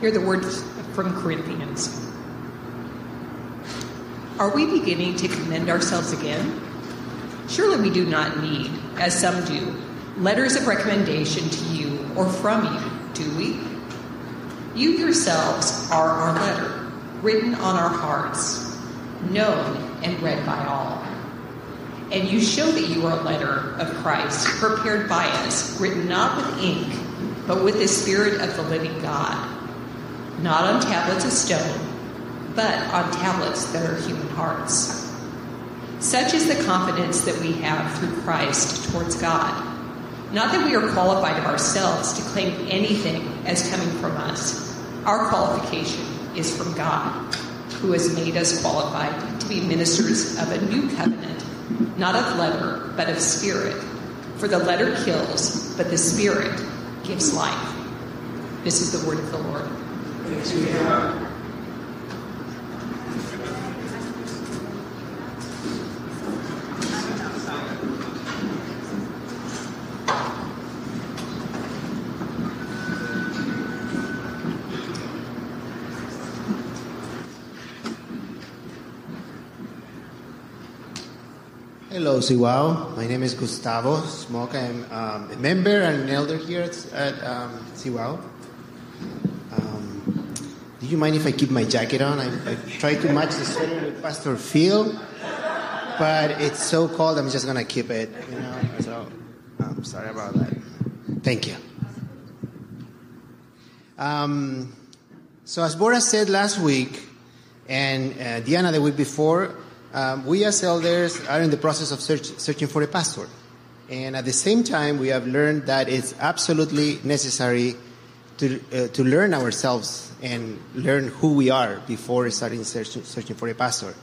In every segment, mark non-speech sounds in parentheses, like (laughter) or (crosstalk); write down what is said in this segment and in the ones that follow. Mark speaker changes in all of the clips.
Speaker 1: Hear the words from Corinthians. Are we beginning to commend ourselves again? Surely we do not need, as some do, letters of recommendation to you or from you, do we? You yourselves are our letter, written on our hearts, known and read by all. And you show that you are a letter of Christ, prepared by us, written not with ink, but with the Spirit of the living God, not on tablets of stone, but on tablets that are human hearts. Such is the confidence that we have through Christ towards God. Not that we are qualified of ourselves to claim anything as coming from us. Our qualification is from God, who has made us qualified to be ministers of a new covenant, not of letter, but of spirit. For the letter kills, but the spirit gives life. This is the word of the Lord.
Speaker 2: Hello, CWOW. My name is Gustavo Smoke. I'm um, a member and an elder here at, at um, CWOW. Do you mind if I keep my jacket on? I, I try to match the sweater with Pastor Phil, but it's so cold. I'm just gonna keep it. You know. So I'm sorry about that. Thank you. Um, so as Bora said last week, and uh, Diana the week before, um, we as elders are in the process of search, searching for a pastor. And at the same time, we have learned that it's absolutely necessary to, uh, to learn ourselves and learn who we are before starting search, searching for a pastor.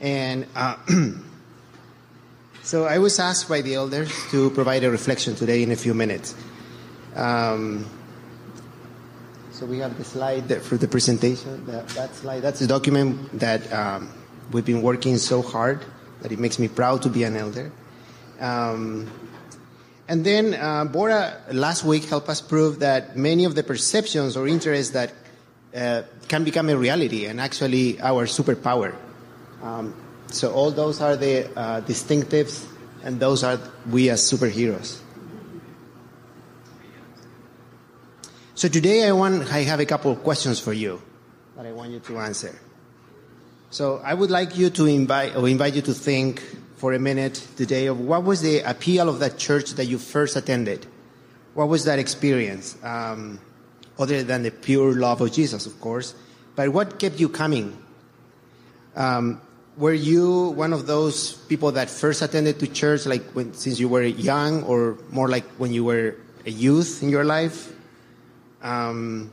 Speaker 2: And uh, (clears throat) so I was asked by the elders to provide a reflection today in a few minutes. Um, so we have the slide for the presentation. That, that slide, that's the document that um, we've been working so hard that it makes me proud to be an elder. Um, and then uh, Bora last week helped us prove that many of the perceptions or interests that uh, can become a reality and actually our superpower. Um, so all those are the uh, distinctives, and those are we as superheroes. So today I want I have a couple of questions for you that I want you to answer. So I would like you to invite or invite you to think for a minute today of what was the appeal of that church that you first attended. What was that experience? Um, other than the pure love of Jesus, of course, but what kept you coming? Um, were you one of those people that first attended to church, like when, since you were young, or more like when you were a youth in your life? Um,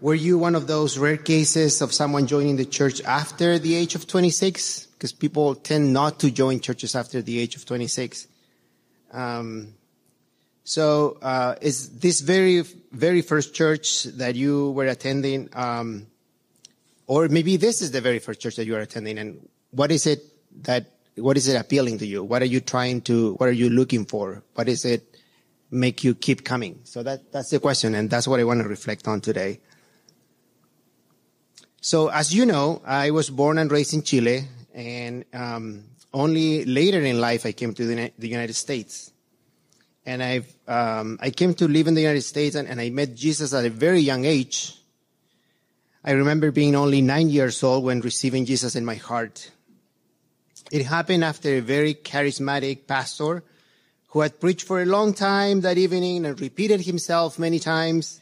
Speaker 2: were you one of those rare cases of someone joining the church after the age of 26? Because people tend not to join churches after the age of 26. Um, so, uh, is this very, very first church that you were attending, um, or maybe this is the very first church that you are attending, and what is it that, what is it appealing to you? What are you trying to, what are you looking for? What is it make you keep coming? So that, that's the question, and that's what I want to reflect on today. So, as you know, I was born and raised in Chile, and um, only later in life I came to the, the United States. And I've, um, I came to live in the United States, and, and I met Jesus at a very young age. I remember being only nine years old when receiving Jesus in my heart. It happened after a very charismatic pastor who had preached for a long time that evening and repeated himself many times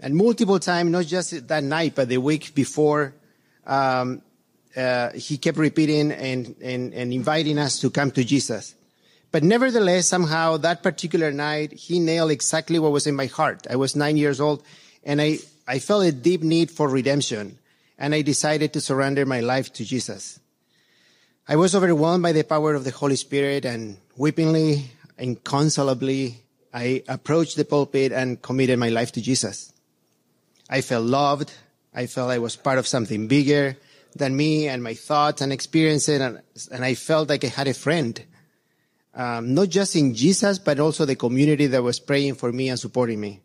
Speaker 2: and multiple times, not just that night, but the week before, um, uh, he kept repeating and, and, and inviting us to come to Jesus. But nevertheless, somehow that particular night, he nailed exactly what was in my heart. I was nine years old and I, I felt a deep need for redemption and I decided to surrender my life to Jesus. I was overwhelmed by the power of the Holy Spirit and weepingly, inconsolably, I approached the pulpit and committed my life to Jesus. I felt loved. I felt I was part of something bigger than me and my thoughts and experiences. And, and I felt like I had a friend. Um, not just in Jesus, but also the community that was praying for me and supporting me.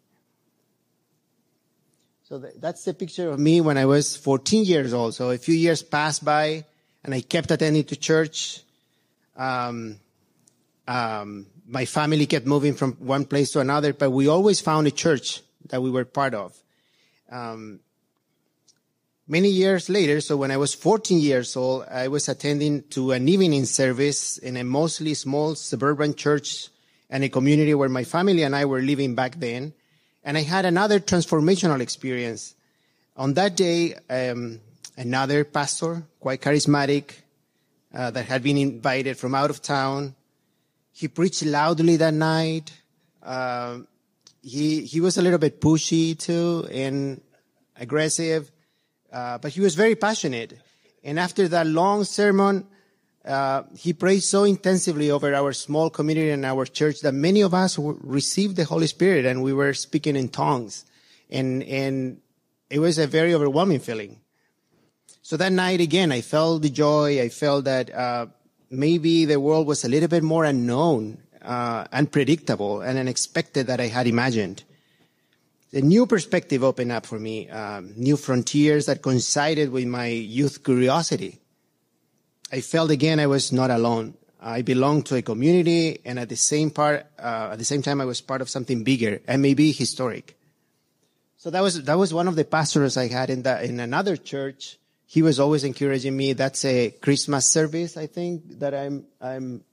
Speaker 2: So th- that's the picture of me when I was 14 years old. So a few years passed by and I kept attending to church. Um, um, my family kept moving from one place to another, but we always found a church that we were part of. Um, many years later, so when I was 14 years old, I was attending to an evening service in a mostly small suburban church and a community where my family and I were living back then. And I had another transformational experience. On that day, um, another pastor, quite charismatic, uh, that had been invited from out of town, he preached loudly that night. Uh, he he was a little bit pushy too and aggressive, uh, but he was very passionate. And after that long sermon, uh, he prayed so intensively over our small community and our church that many of us received the Holy Spirit and we were speaking in tongues. And, and it was a very overwhelming feeling. So that night again, I felt the joy. I felt that, uh, maybe the world was a little bit more unknown, uh, unpredictable and unexpected that I had imagined. A new perspective opened up for me, um, new frontiers that coincided with my youth curiosity. I felt again I was not alone. I belonged to a community, and at the same part, uh, at the same time, I was part of something bigger and maybe historic. So that was that was one of the pastors I had in that in another church. He was always encouraging me. That's a Christmas service, I think, that I'm I'm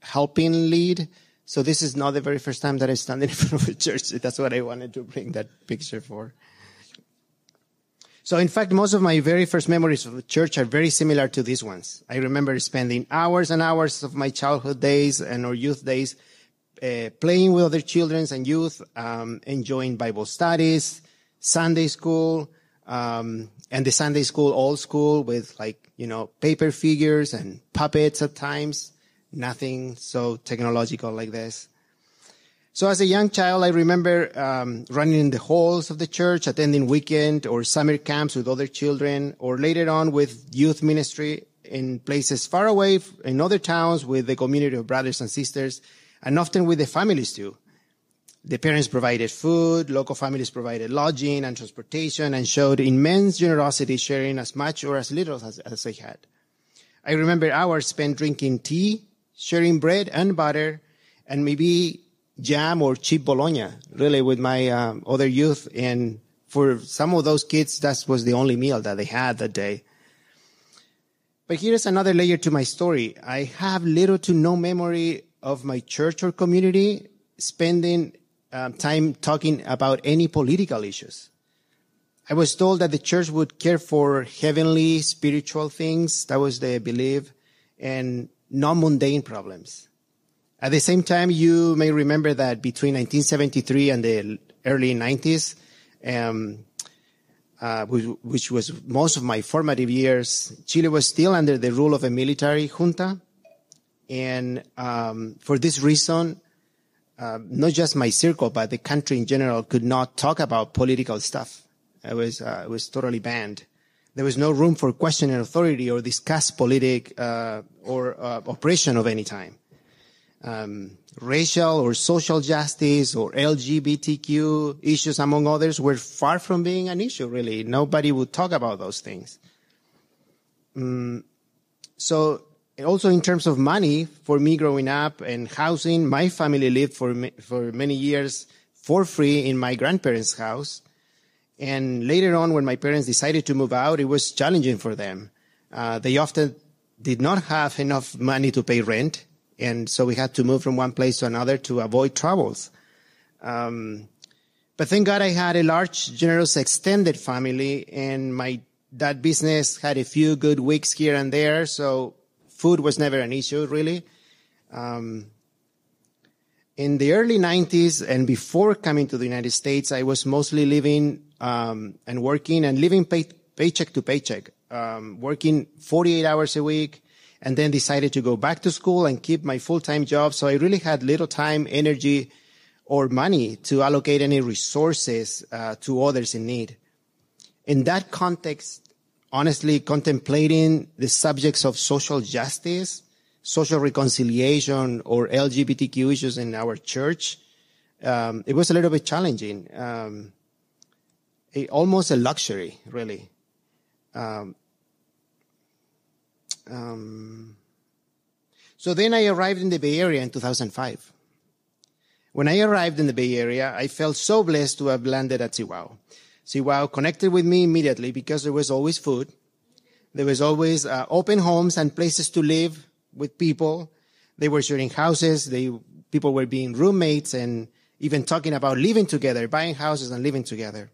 Speaker 2: helping lead. So this is not the very first time that I stand in (laughs) front of a church. That's what I wanted to bring that picture for. So in fact, most of my very first memories of the church are very similar to these ones. I remember spending hours and hours of my childhood days and or youth days uh, playing with other children and youth, um, enjoying Bible studies, Sunday school, um, and the Sunday school old school with like, you know, paper figures and puppets at times. Nothing so technological like this. So as a young child, I remember um, running in the halls of the church, attending weekend or summer camps with other children, or later on with youth ministry in places far away in other towns with the community of brothers and sisters, and often with the families too. The parents provided food, local families provided lodging and transportation, and showed immense generosity, sharing as much or as little as, as they had. I remember hours spent drinking tea, sharing bread and butter, and maybe jam or cheap bologna, really, with my um, other youth. And for some of those kids, that was the only meal that they had that day. But here's another layer to my story. I have little to no memory of my church or community spending um, time talking about any political issues. I was told that the church would care for heavenly spiritual things. That was the belief and non-mundane problems. At the same time, you may remember that between 1973 and the early 90s, um, uh, which, was most of my formative years, Chile was still under the rule of a military junta. And um, for this reason, uh, not just my circle, but the country in general could not talk about political stuff. It was, uh, it was totally banned. There was no room for questioning authority or discuss politic uh, or uh, oppression of any time um, racial or social justice or LGBTQ issues, among others, were far from being an issue, really. Nobody would talk about those things. Um, so, also in terms of money, for me growing up and housing, my family lived for, for many years for free in my grandparents' house. And later on, when my parents decided to move out, it was challenging for them. Uh, they often did not have enough money to pay rent and so we had to move from one place to another to avoid troubles. Um, but thank God I had a large, generous, extended family, and my that business had a few good weeks here and there, so food was never an issue really. Um, in the early 90s and before coming to the United States, I was mostly living um, and working and living pay- paycheck to paycheck, um, working 48 hours a week, and then decided to go back to school and keep my full-time job. So I really had little time, energy, or money to allocate any resources uh, to others in need. In that context, honestly, contemplating the subjects of social justice, social reconciliation, or LGBTQ issues in our church, um, it was a little bit challenging. Um, a, almost a luxury, really. Um, um, so then I arrived in the Bay Area in 2005. When I arrived in the Bay Area, I felt so blessed to have landed at CWOW. CWOW connected with me immediately because there was always food. There was always uh, open homes and places to live with people. They were sharing houses. They, people were being roommates and even talking about living together, buying houses and living together.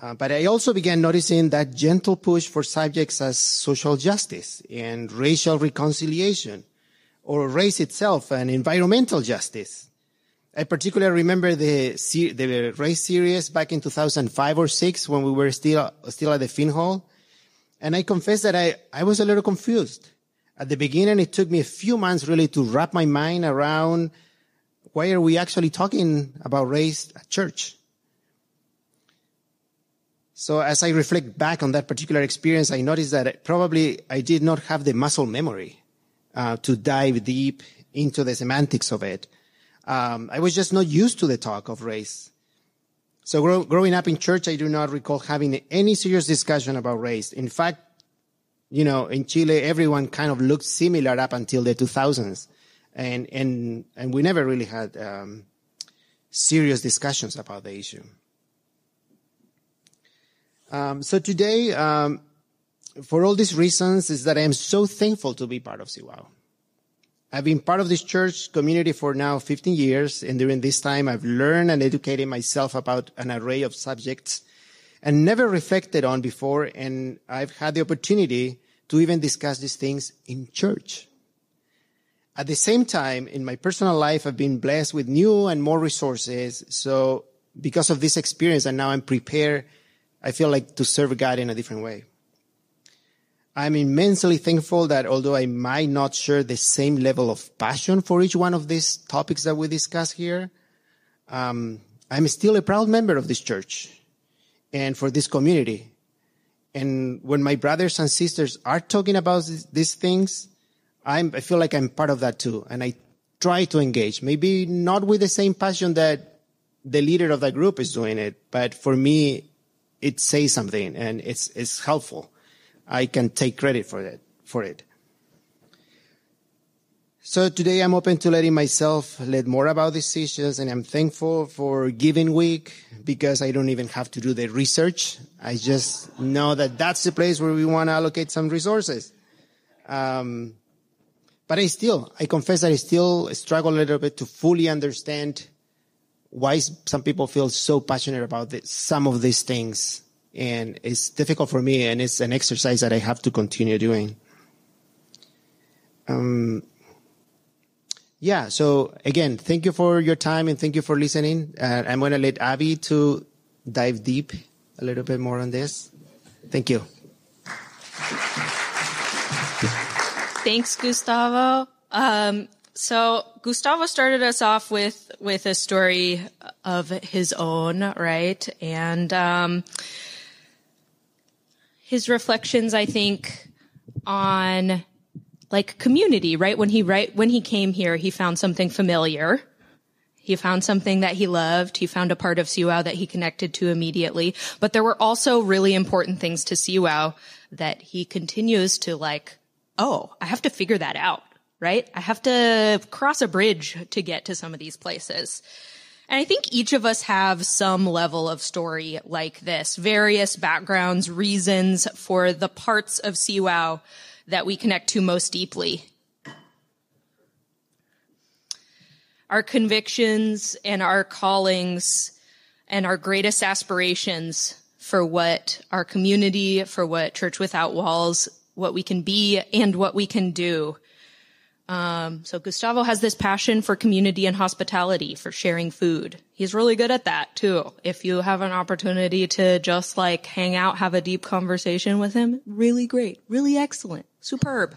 Speaker 2: Uh, but I also began noticing that gentle push for subjects as social justice and racial reconciliation or race itself and environmental justice. I particularly remember the, the race series back in 2005 or six when we were still, still at the Finn Hall. And I confess that I, I was a little confused. At the beginning, it took me a few months really to wrap my mind around why are we actually talking about race at church? So as I reflect back on that particular experience, I noticed that probably I did not have the muscle memory uh, to dive deep into the semantics of it. Um, I was just not used to the talk of race. So grow, growing up in church, I do not recall having any serious discussion about race. In fact, you know, in Chile, everyone kind of looked similar up until the 2000s, and and and we never really had um, serious discussions about the issue. Um, so today, um, for all these reasons, is that I am so thankful to be part of CWOW. I've been part of this church community for now 15 years, and during this time, I've learned and educated myself about an array of subjects and never reflected on before, and I've had the opportunity to even discuss these things in church. At the same time, in my personal life, I've been blessed with new and more resources. So because of this experience, and now I'm prepared I feel like to serve God in a different way. I'm immensely thankful that although I might not share the same level of passion for each one of these topics that we discuss here, um, I'm still a proud member of this church and for this community. And when my brothers and sisters are talking about these things, I'm, I feel like I'm part of that too. And I try to engage, maybe not with the same passion that the leader of that group is doing it, but for me, it says something and it's, it's helpful. I can take credit for it, for it. So today I'm open to letting myself lead more about these issues and I'm thankful for Giving Week because I don't even have to do the research. I just know that that's the place where we want to allocate some resources. Um, but I still, I confess that I still struggle a little bit to fully understand why some people feel so passionate about this, some of these things. And it's difficult for me, and it's an exercise that I have to continue doing. Um, yeah, so again, thank you for your time and thank you for listening. Uh, I'm going to let Abby to dive deep a little bit more on this. Thank you.
Speaker 3: Thanks, Gustavo. Um, so Gustavo started us off with with a story of his own, right? And um, his reflections, I think, on like community, right? When he right when he came here, he found something familiar. He found something that he loved. He found a part of CWOW that he connected to immediately. But there were also really important things to CWOW that he continues to like, oh, I have to figure that out right? I have to cross a bridge to get to some of these places. And I think each of us have some level of story like this, various backgrounds, reasons for the parts of CWOW that we connect to most deeply. Our convictions and our callings and our greatest aspirations for what our community, for what Church Without Walls, what we can be and what we can do um, so Gustavo has this passion for community and hospitality, for sharing food. He's really good at that too. If you have an opportunity to just like hang out, have a deep conversation with him, really great, really excellent, superb.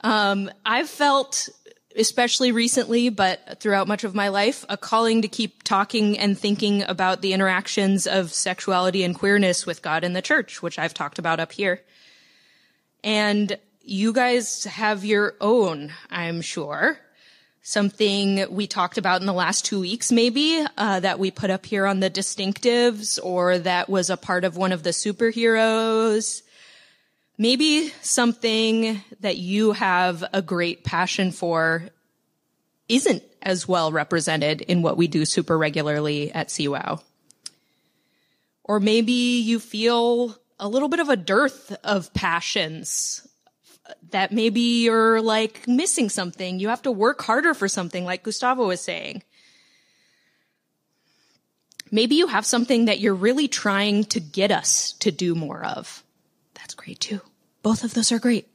Speaker 3: Um, I've felt, especially recently, but throughout much of my life, a calling to keep talking and thinking about the interactions of sexuality and queerness with God and the church, which I've talked about up here. And you guys have your own, I'm sure, something we talked about in the last two weeks, maybe, uh, that we put up here on the distinctives or that was a part of one of the superheroes. Maybe something that you have a great passion for isn't as well represented in what we do super regularly at CWOW. Or maybe you feel a little bit of a dearth of passions that maybe you're like missing something. You have to work harder for something like Gustavo was saying. Maybe you have something that you're really trying to get us to do more of. That's great too. Both of those are great.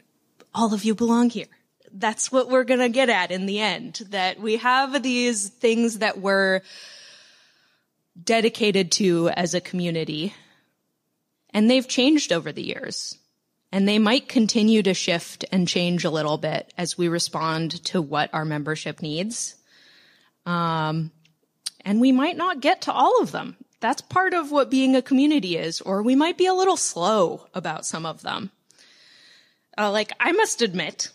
Speaker 3: All of you belong here. That's what we're going to get at in the end, that we have these things that we're dedicated to as a community and they've changed over the years. And they might continue to shift and change a little bit as we respond to what our membership needs. Um, and we might not get to all of them. That's part of what being a community is, or we might be a little slow about some of them. Uh, like, I must admit,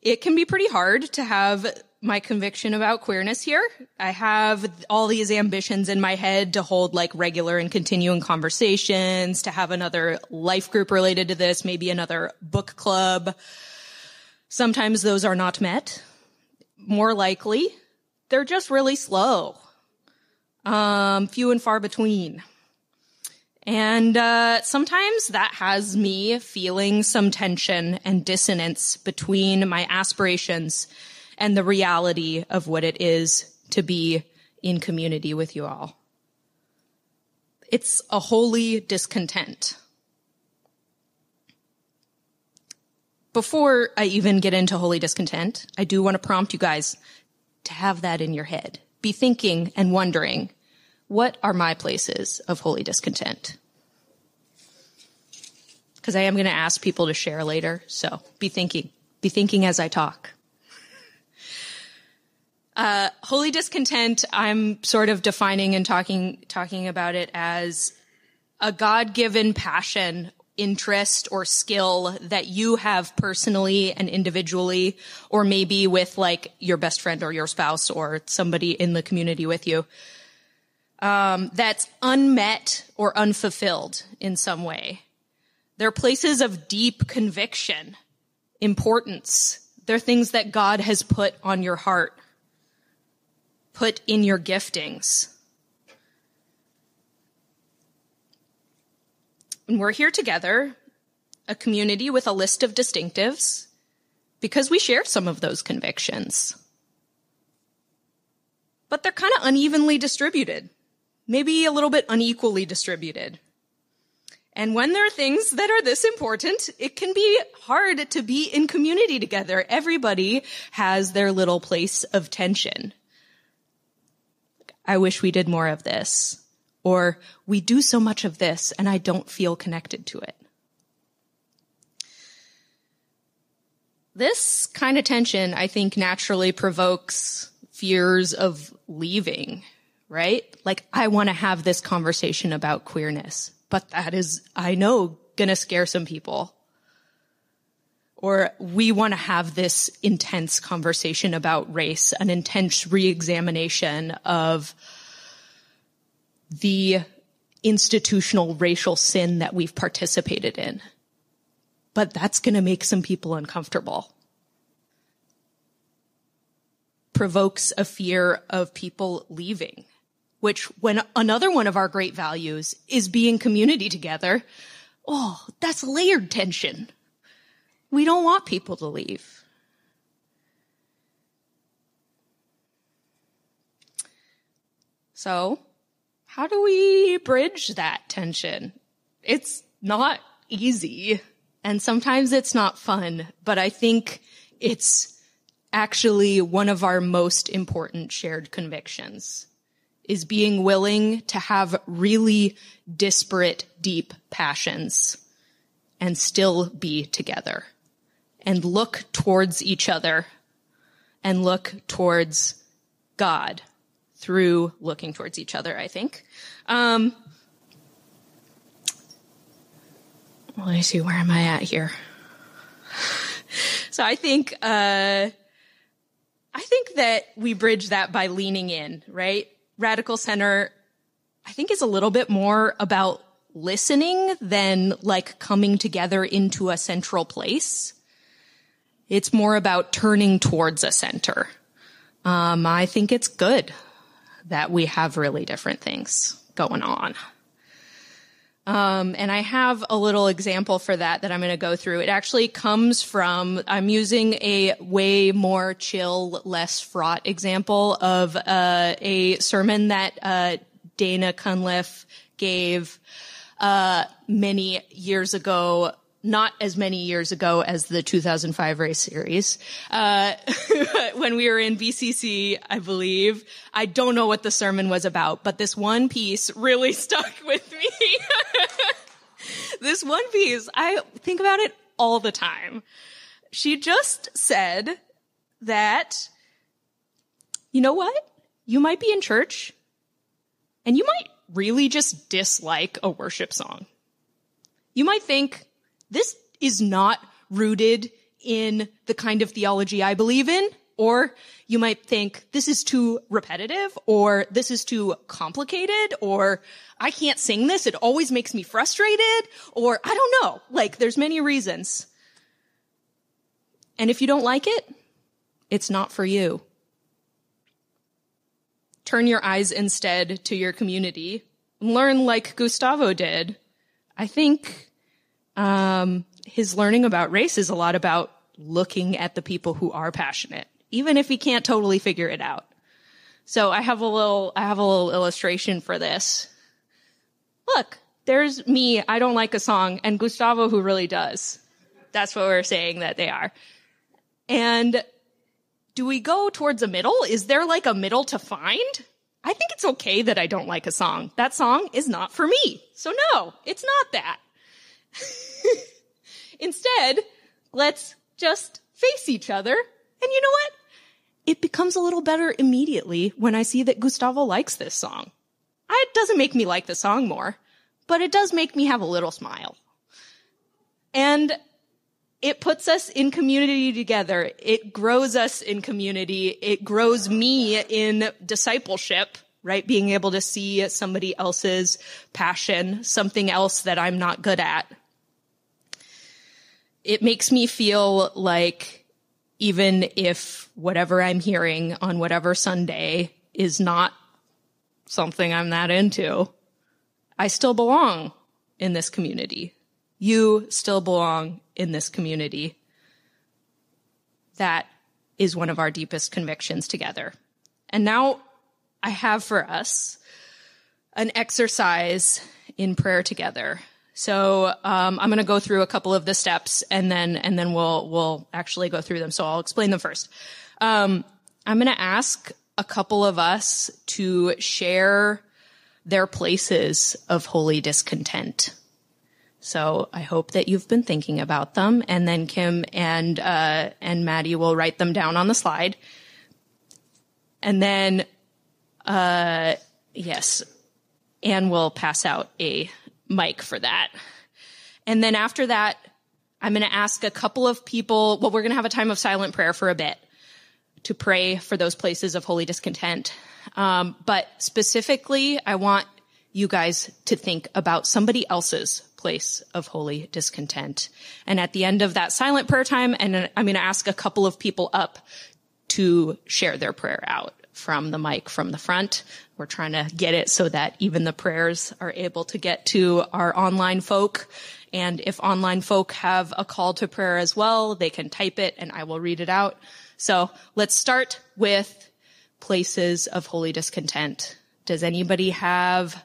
Speaker 3: it can be pretty hard to have my conviction about queerness here. I have all these ambitions in my head to hold like regular and continuing conversations, to have another life group related to this, maybe another book club. Sometimes those are not met. More likely, they're just really slow. Um, few and far between. And uh, sometimes that has me feeling some tension and dissonance between my aspirations and the reality of what it is to be in community with you all. It's a holy discontent. Before I even get into holy discontent, I do want to prompt you guys to have that in your head. Be thinking and wondering, what are my places of holy discontent? Because I am going to ask people to share later, so be thinking. Be thinking as I talk. Uh, holy discontent, I'm sort of defining and talking, talking about it as a God-given passion, interest, or skill that you have personally and individually, or maybe with like your best friend or your spouse or somebody in the community with you. Um, that's unmet or unfulfilled in some way. They're places of deep conviction, importance. They're things that God has put on your heart put in your giftings. And we're here together, a community with a list of distinctives, because we share some of those convictions. But they're kind of unevenly distributed, maybe a little bit unequally distributed. And when there are things that are this important, it can be hard to be in community together. Everybody has their little place of tension. I wish we did more of this. Or we do so much of this and I don't feel connected to it. This kind of tension, I think, naturally provokes fears of leaving, right? Like, I want to have this conversation about queerness, but that is, I know, gonna scare some people or we want to have this intense conversation about race, an intense reexamination of the institutional racial sin that we've participated in. But that's going to make some people uncomfortable. Provokes a fear of people leaving, which when another one of our great values is being community together, oh, that's layered tension we don't want people to leave. So, how do we bridge that tension? It's not easy and sometimes it's not fun, but I think it's actually one of our most important shared convictions is being willing to have really disparate, deep passions and still be together and look towards each other and look towards God through looking towards each other, I think. Um, let me see, where am I at here? (laughs) so I think, uh, I think that we bridge that by leaning in, right? Radical Center, I think is a little bit more about listening than like coming together into a central place. It's more about turning towards a center. Um, I think it's good that we have really different things going on. Um, and I have a little example for that that I'm going to go through. It actually comes from, I'm using a way more chill, less fraught example of uh, a sermon that uh, Dana Cunliffe gave uh, many years ago not as many years ago as the 2005 race series. Uh, (laughs) when we were in BCC, I believe. I don't know what the sermon was about, but this one piece really (laughs) stuck with me. (laughs) this one piece, I think about it all the time. She just said that, you know what? You might be in church and you might really just dislike a worship song. You might think, this is not rooted in the kind of theology I believe in. Or you might think this is too repetitive or this is too complicated or I can't sing this. It always makes me frustrated or I don't know. Like there's many reasons. And if you don't like it, it's not for you. Turn your eyes instead to your community. Learn like Gustavo did. I think um, his learning about race is a lot about looking at the people who are passionate, even if he can't totally figure it out. So I have a little, I have a little illustration for this. Look, there's me. I don't like a song and Gustavo who really does. That's what we're saying that they are. And do we go towards a middle? Is there like a middle to find? I think it's okay that I don't like a song. That song is not for me. So no, it's not that. (laughs) Instead, let's just face each other. And you know what? It becomes a little better immediately when I see that Gustavo likes this song. Ah, it doesn't make me like the song more, but it does make me have a little smile. And it puts us in community together. It grows us in community. It grows me in discipleship, right? Being able to see somebody else's passion, something else that I'm not good at it makes me feel like even if whatever I'm hearing on whatever Sunday is not something I'm that into, I still belong in this community. You still belong in this community. That is one of our deepest convictions together. And now I have for us an exercise in prayer together so um, I'm going to go through a couple of the steps, and then and then we'll we'll actually go through them. So I'll explain them first. Um, I'm going to ask a couple of us to share their places of holy discontent. So I hope that you've been thinking about them, and then Kim and uh, and Maddie will write them down on the slide, and then uh, yes, we'll pass out a mic for that. And then after that, I'm going to ask a couple of people, well, we're going to have a time of silent prayer for a bit to pray for those places of holy discontent. Um, but specifically, I want you guys to think about somebody else's place of holy discontent. And at the end of that silent prayer time, and I'm going to ask a couple of people up to share their prayer out from the mic from the front. We're trying to get it so that even the prayers are able to get to our online folk. And if online folk have a call to prayer as well, they can type it and I will read it out. So let's start with places of holy discontent. Does anybody have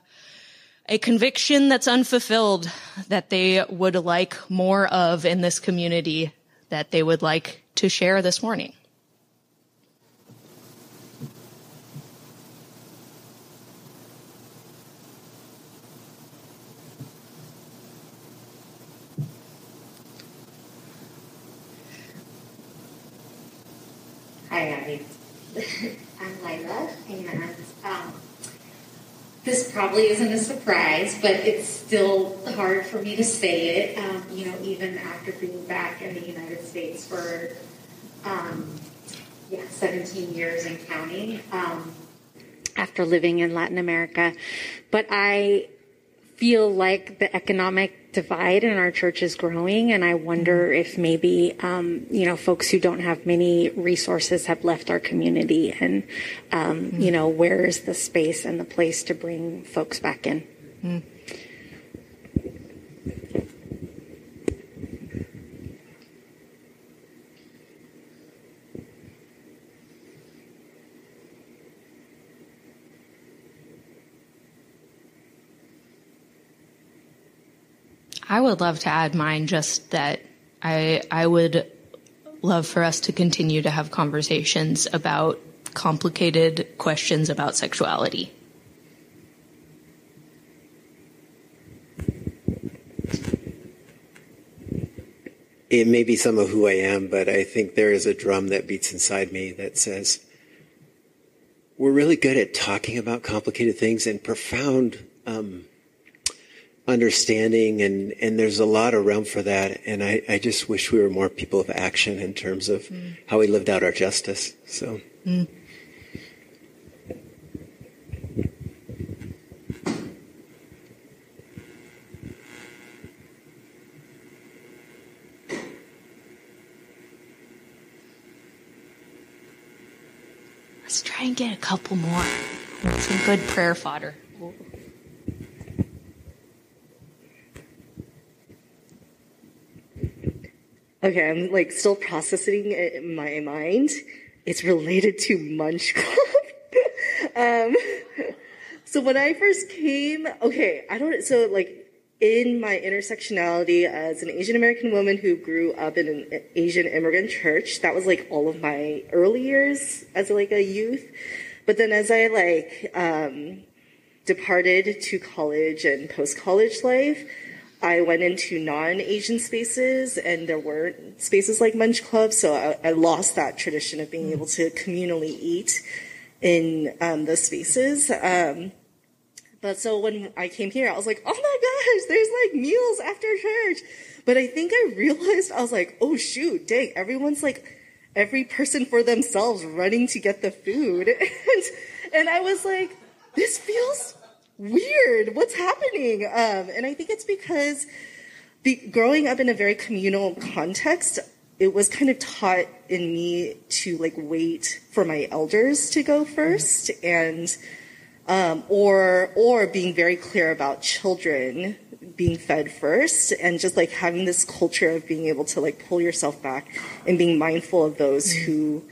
Speaker 3: a conviction that's unfulfilled that they would like more of in this community that they would like to share this morning?
Speaker 4: Hi, Abby. (laughs) I'm Lila, and um, this probably isn't a surprise, but it's still hard for me to say it. Um, you know, even after being back in the United States for um, yeah, 17 years and counting um, after living in Latin America. But I feel like the economic divide in our church is growing, and I wonder if maybe um, you know folks who don't have many resources have left our community, and um, mm. you know where is the space and the place to bring folks back in. Mm.
Speaker 3: I would love to add mine just that I I would love for us to continue to have conversations about complicated questions about sexuality.
Speaker 5: It may be some of who I am, but I think there is a drum that beats inside me that says, we're really good at talking about complicated things and profound um, understanding and, and there's a lot of realm for that. And I, I just wish we were more people of action in terms of mm. how we lived out our justice. So. Mm.
Speaker 3: Let's try and get a couple more. Some good prayer fodder.
Speaker 6: Okay, I'm like still processing it in my mind. It's related to Munch Club. (laughs) um, so when I first came, okay, I don't, so like in my intersectionality as an Asian American woman who grew up in an Asian immigrant church, that was like all of my early years as like a youth. But then as I like, um, departed to college and post college life, I went into non-Asian spaces, and there weren't spaces like Munch Club, so I, I lost that tradition of being able to communally eat in um, the spaces. Um, but so when I came here, I was like, oh my gosh, there's like meals after church. But I think I (laughs) realized I was like, oh shoot, dang, everyone's like every person for themselves running to get the food, (laughs) and and I was like, this feels weird. What's happening? Um, and I think it's because be, growing up in a very communal context, it was kind of taught in me to like wait for my elders to go first and um, or or being very clear about children being fed first and just like having this culture of being able to like pull yourself back and being mindful of those mm-hmm. who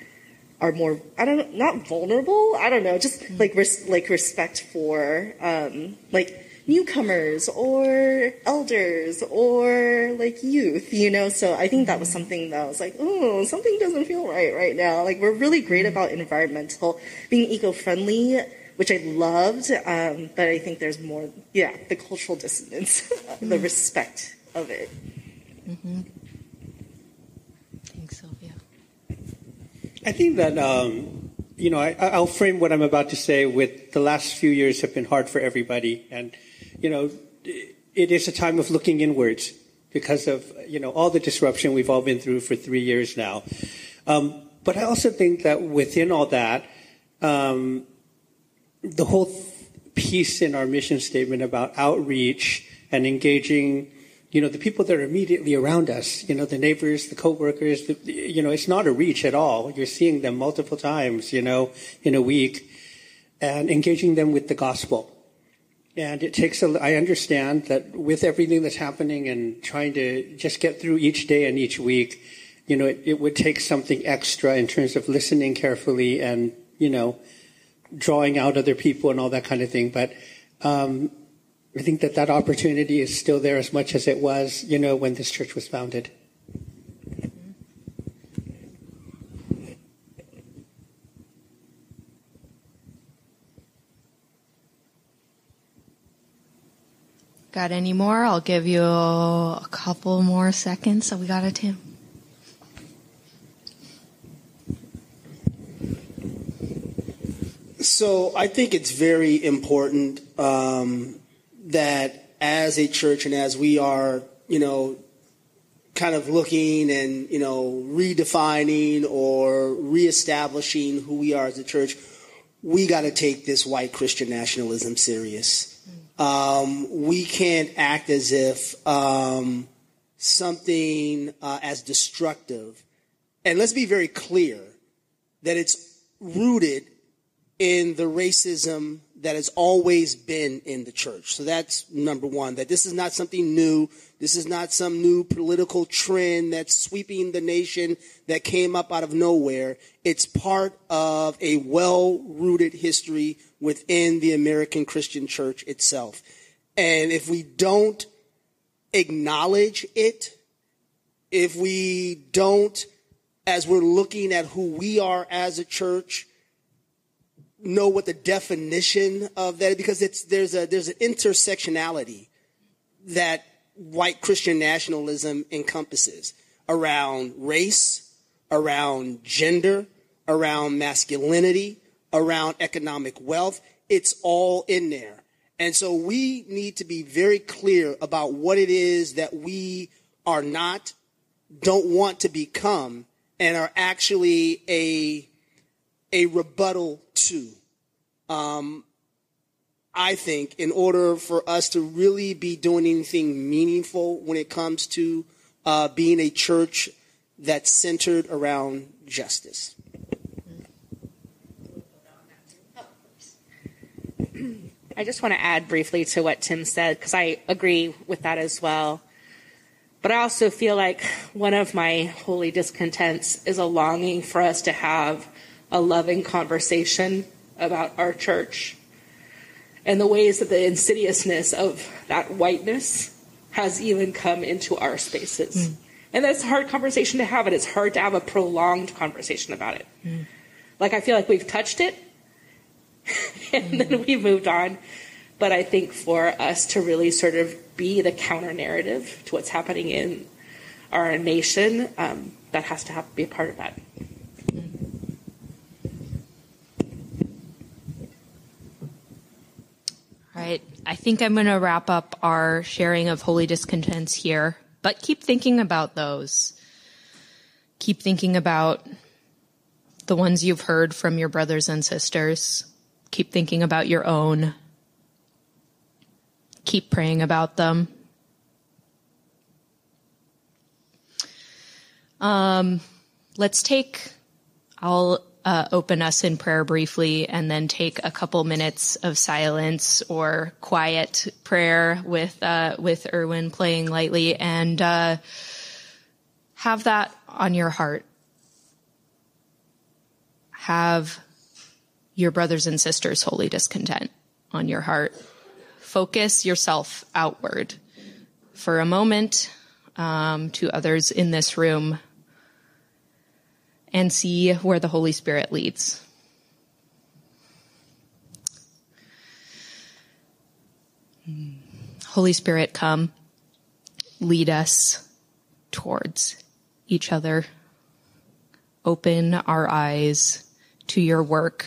Speaker 6: are more I don't know, not vulnerable. I don't know, just mm-hmm. like res- like respect for um, like newcomers or elders or like youth, you know. So I think that was mm-hmm. something that was like, oh, something doesn't feel right right now. Like we're really great mm-hmm. about environmental, being eco-friendly, which I loved, um, but I think there's more, yeah, the cultural dissonance, (laughs) the respect of it. Mm-hmm.
Speaker 7: I think that, um, you know, I, will frame what I'm about to say with the last few years have been hard for everybody. And, you know, it is a time of looking inwards because of, you know, all the disruption we've all been through for three years now. Um, but I also think that within all that, um, the whole piece in our mission statement about outreach and engaging you know, the people that are immediately around us, you know, the neighbors, the coworkers, the, you know, it's not a reach at all. You're seeing them multiple times, you know, in a week and engaging them with the gospel. And it takes a, I understand that with everything that's happening and trying to just get through each day and each week, you know, it, it would take something extra in terms of listening carefully and, you know, drawing out other people and all that kind of thing. But, um, I think that that opportunity is still there as much as it was, you know, when this church was founded.
Speaker 3: Got any more? I'll give you a couple more seconds. So we got a Tim.
Speaker 8: So I think it's very important um, that as a church and as we are, you know, kind of looking and you know redefining or reestablishing who we are as a church, we got to take this white Christian nationalism serious. Um, we can't act as if um, something uh, as destructive, and let's be very clear that it's rooted in the racism that has always been in the church. So that's number one, that this is not something new. This is not some new political trend that's sweeping the nation that came up out of nowhere. It's part of a well rooted history within the American Christian church itself. And if we don't acknowledge it, if we don't, as we're looking at who we are as a church, know what the definition of that is because it's there's a there's an intersectionality that white Christian nationalism encompasses around race, around gender, around masculinity, around economic wealth. It's all in there. And so we need to be very clear about what it is that we are not, don't want to become, and are actually a, a rebuttal to. Um, I think in order for us to really be doing anything meaningful when it comes to uh, being a church that's centered around justice. (clears throat)
Speaker 9: I just want to add briefly to what Tim said because I agree with that as well. But I also feel like one of my holy discontents is a longing for us to have a loving conversation about our church and the ways that the insidiousness of that whiteness has even come into our spaces. Mm. And that's a hard conversation to have, and it's hard to have a prolonged conversation about it. Mm. Like, I feel like we've touched it, (laughs) and mm. then we moved on. But I think for us to really sort of be the counter narrative to what's happening in our nation, um, that has to have to be a part of that.
Speaker 3: Right. I think I'm going to wrap up our sharing of holy discontents here, but keep thinking about those. Keep thinking about the ones you've heard from your brothers and sisters. Keep thinking about your own. Keep praying about them. Um, let's take, I'll uh, open us in prayer briefly and then take a couple minutes of silence or quiet prayer with uh, with Erwin playing lightly and uh, have that on your heart. Have your brothers and sisters' holy discontent on your heart. Focus yourself outward for a moment um, to others in this room and see where the Holy Spirit leads. Holy Spirit, come, lead us towards each other. Open our eyes to your work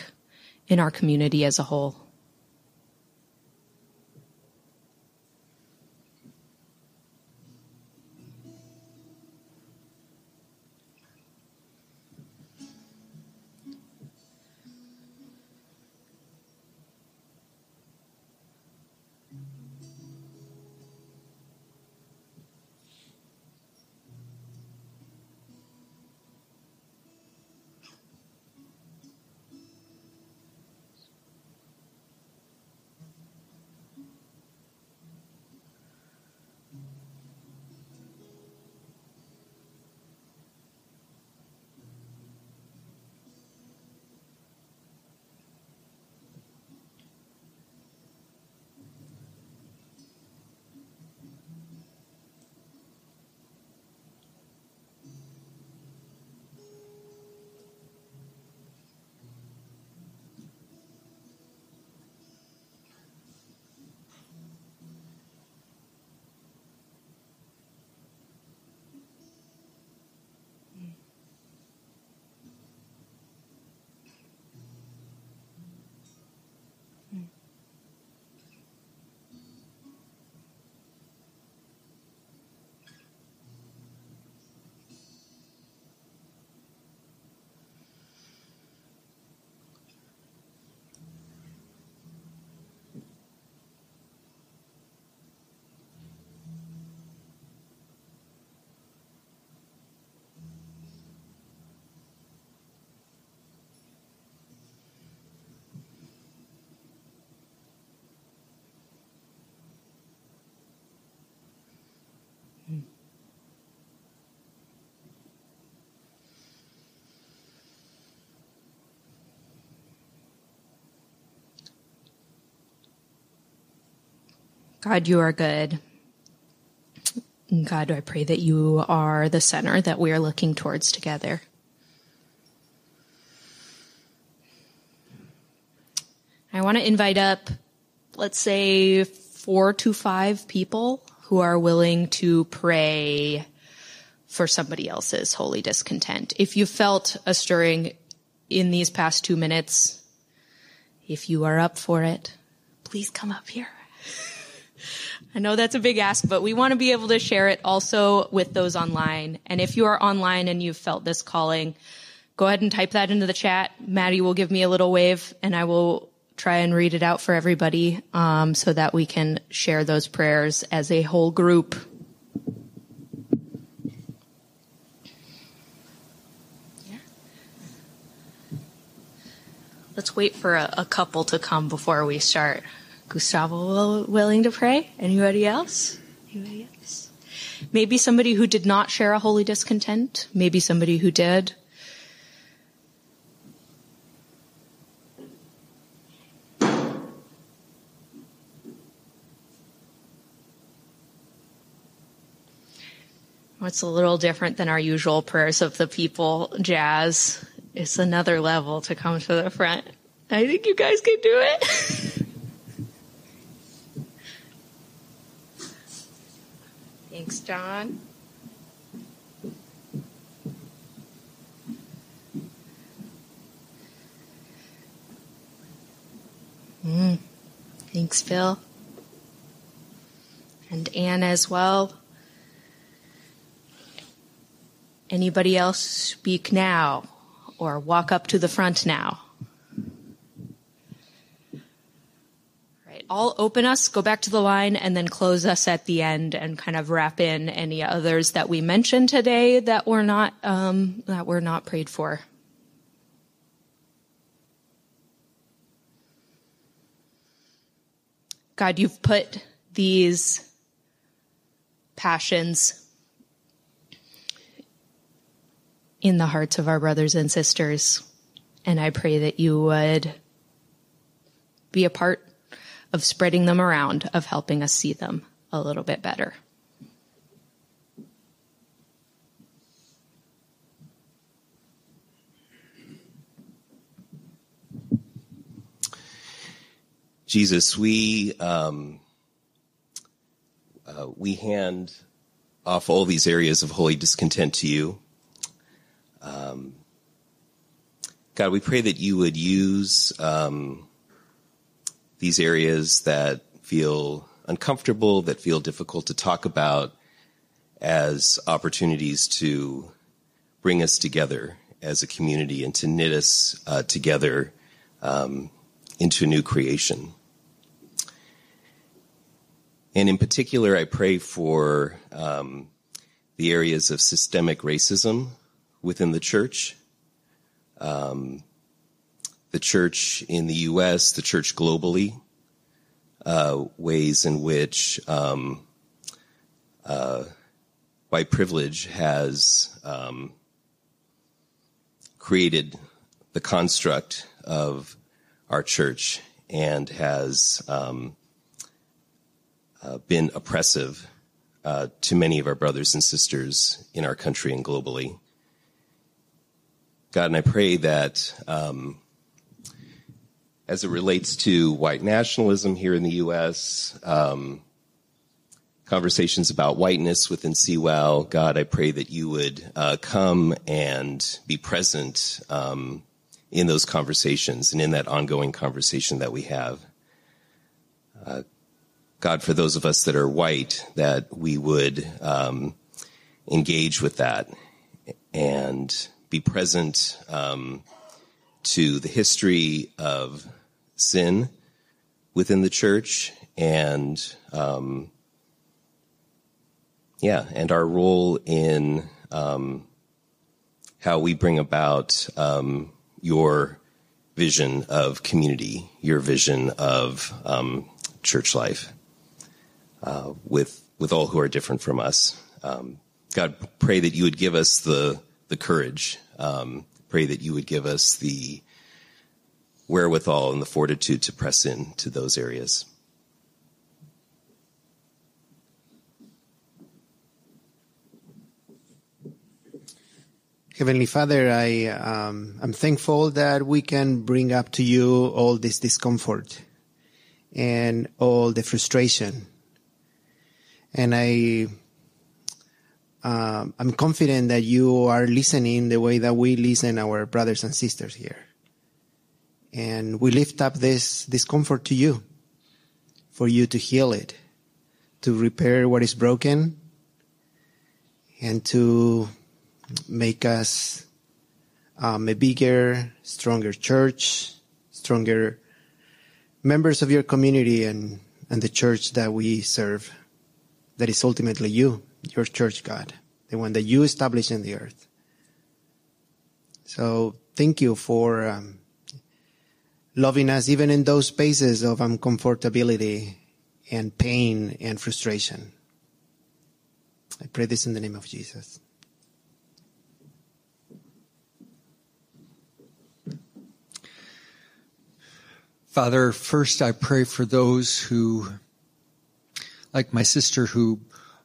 Speaker 3: in our community as a whole. God, you are good. God, I pray that you are the center that we are looking towards together. I want to invite up, let's say, four to five people who are willing to pray for somebody else's holy discontent. If you felt a stirring in these past two minutes, if you are up for it, please come up here. I know that's a big ask, but we want to be able to share it also with those online. And if you are online and you've felt this calling, go ahead and type that into the chat. Maddie will give me a little wave and I will try and read it out for everybody um, so that we can share those prayers as a whole group. Let's wait for a, a couple to come before we start. Gustavo willing to pray? Anybody else? Anybody else? Maybe somebody who did not share a holy discontent. Maybe somebody who did. What's a little different than our usual prayers of the people, Jazz, it's another level to come to the front. I think you guys can do it. (laughs) Thanks, John. Mm. Thanks, Phil. And Anne as well. Anybody else speak now? or walk up to the front now. I'll open us, go back to the line, and then close us at the end and kind of wrap in any others that we mentioned today that were not um, that were not prayed for. God, you've put these passions in the hearts of our brothers and sisters. And I pray that you would be a part of spreading them around, of helping us see them a little bit better.
Speaker 10: Jesus, we um, uh, we hand off all these areas of holy discontent to you. Um, God, we pray that you would use um, these areas that feel uncomfortable, that feel difficult to talk about, as opportunities to bring us together as a community and to knit us uh, together um, into a new creation. And in particular, I pray for um, the areas of systemic racism within the church. Um, the church in the U.S., the church globally, uh, ways in which um, uh, white privilege has um, created the construct of our church and has um, uh, been oppressive uh, to many of our brothers and sisters in our country and globally. God, and I pray that um, as it relates to white nationalism here in the U.S., um, conversations about whiteness within CWOW, God, I pray that you would uh, come and be present um, in those conversations and in that ongoing conversation that we have. Uh, God, for those of us that are white, that we would um, engage with that and be present um, to the history of sin within the church and um, yeah, and our role in um, how we bring about um, your vision of community, your vision of um, church life uh, with with all who are different from us. Um, God, pray that you would give us the the courage. Um, pray that you would give us the wherewithal and the fortitude to press in to those areas.
Speaker 2: Heavenly Father, I um, I'm thankful that we can bring up to you all this discomfort and all the frustration, and I um, I'm confident that you are listening the way that we listen our brothers and sisters here and we lift up this discomfort to you, for you to heal it, to repair what is broken, and to make us um, a bigger, stronger church, stronger members of your community and, and the church that we serve. That is ultimately you, your church, God, the one that you established in the earth. So thank you for um, loving us even in those spaces of uncomfortability and pain and frustration. I pray this in the name of Jesus.
Speaker 11: Father, first I pray for those who, like my sister who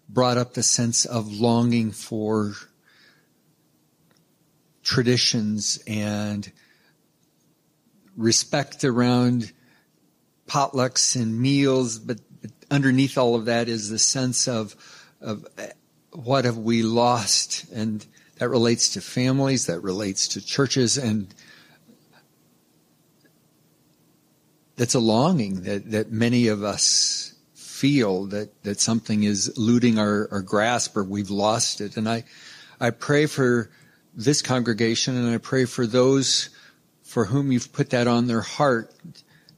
Speaker 11: brought up the sense of longing for traditions and respect around potlucks and meals, but, but underneath all of that is the sense of, of what have we lost? And that relates to families, that relates to churches, and that's a longing that, that many of us feel that, that something is looting our, our grasp or we've lost it. And I, I pray for this congregation and I pray for those for whom you've put that on their heart.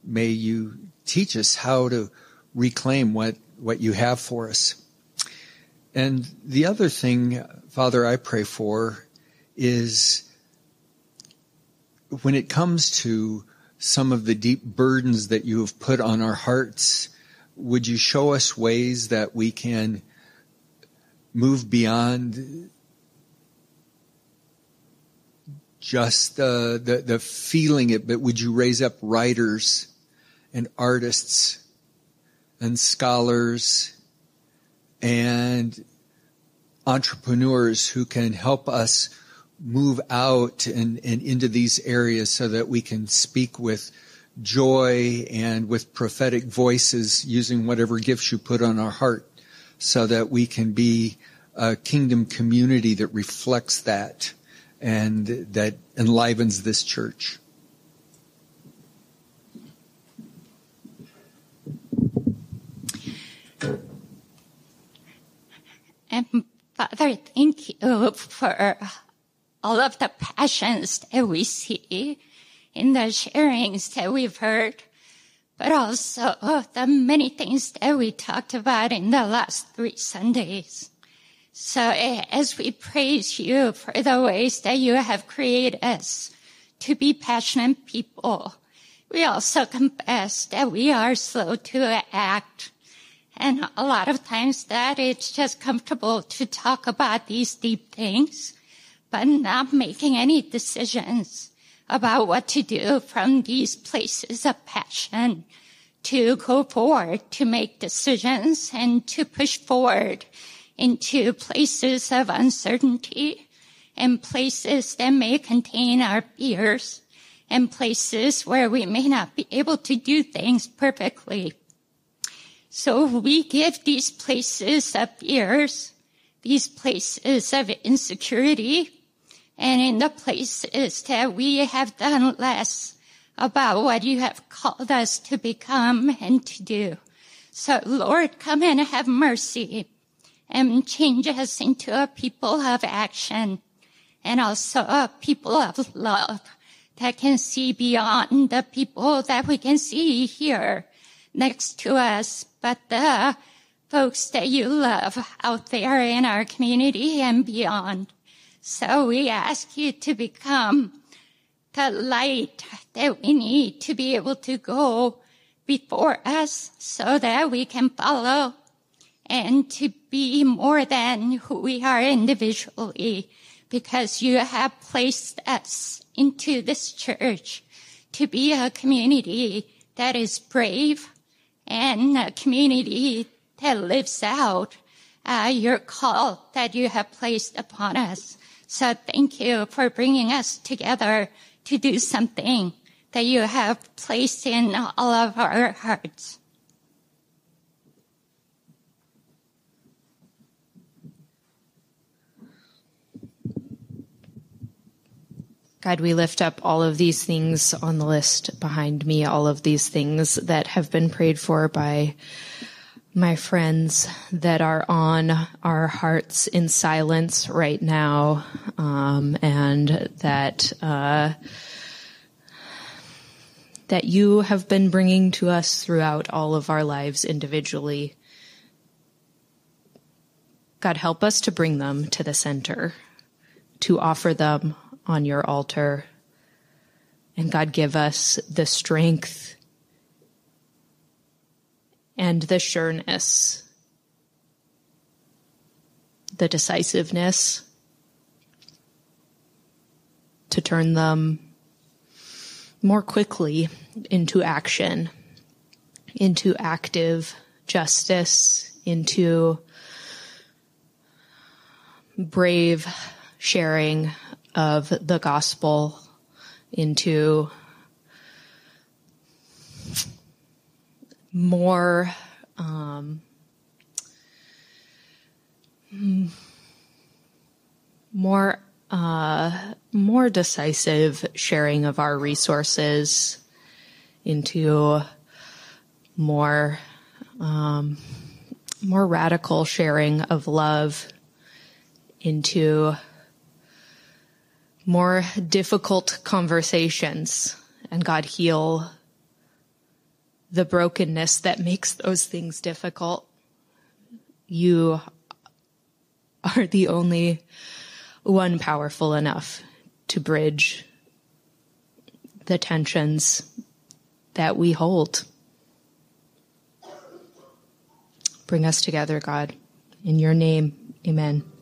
Speaker 11: May you teach us how to reclaim what, what you have for us. And the other thing, Father, I pray for is when it comes to some of the deep burdens that you have put on our hearts. Would you show us ways that we can move beyond just the, the, feeling it, but would you raise up writers and artists and scholars and entrepreneurs who can help us move out and, and into these areas so that we can speak with joy and with prophetic voices using whatever gifts you put on our heart so that we can be a kingdom community that reflects that and that enlivens this church.
Speaker 12: And Father, thank you for all of the passions that we see in the sharings that we've heard, but also the many things that we talked about in the last three Sundays. So eh, as we praise you for the ways that you have created us to be passionate people, we also confess that we are slow to act. And a lot of times that it's just comfortable to talk about these deep things but not making any decisions about what to do from these places of passion to go forward, to make decisions and to push forward into places of uncertainty and places that may contain our fears and places where we may not be able to do things perfectly. So we give these places of fears, these places of insecurity, and in the places that we have done less about what you have called us to become and to do. So Lord, come and have mercy and change into a people of action and also a people of love that can see beyond the people that we can see here next to us, but the folks that you love out there in our community and beyond. So we ask you to become the light that we need to be able to go before us so that we can follow and to be more than who we are individually because you have placed us into this church to be a community that is brave and a community that lives out uh, your call that you have placed upon us. So thank you for bringing us together to do something that you have placed in all of our hearts.
Speaker 3: God, we lift up all of these things on the list behind me, all of these things that have been prayed for by my friends that are on our hearts in silence right now, um, and that uh, that you have been bringing to us throughout all of our lives individually. God, help us to bring them to the center, to offer them on your altar. And God, give us the strength and the sureness, the decisiveness to turn them more quickly into action, into active justice, into brave sharing of the gospel into more um, more uh, more decisive sharing of our resources into more um, more radical sharing of love into more difficult conversations and God heal the brokenness that makes those things difficult. You are the only one powerful enough to bridge the tensions that we hold. Bring us together, God. In your name, amen.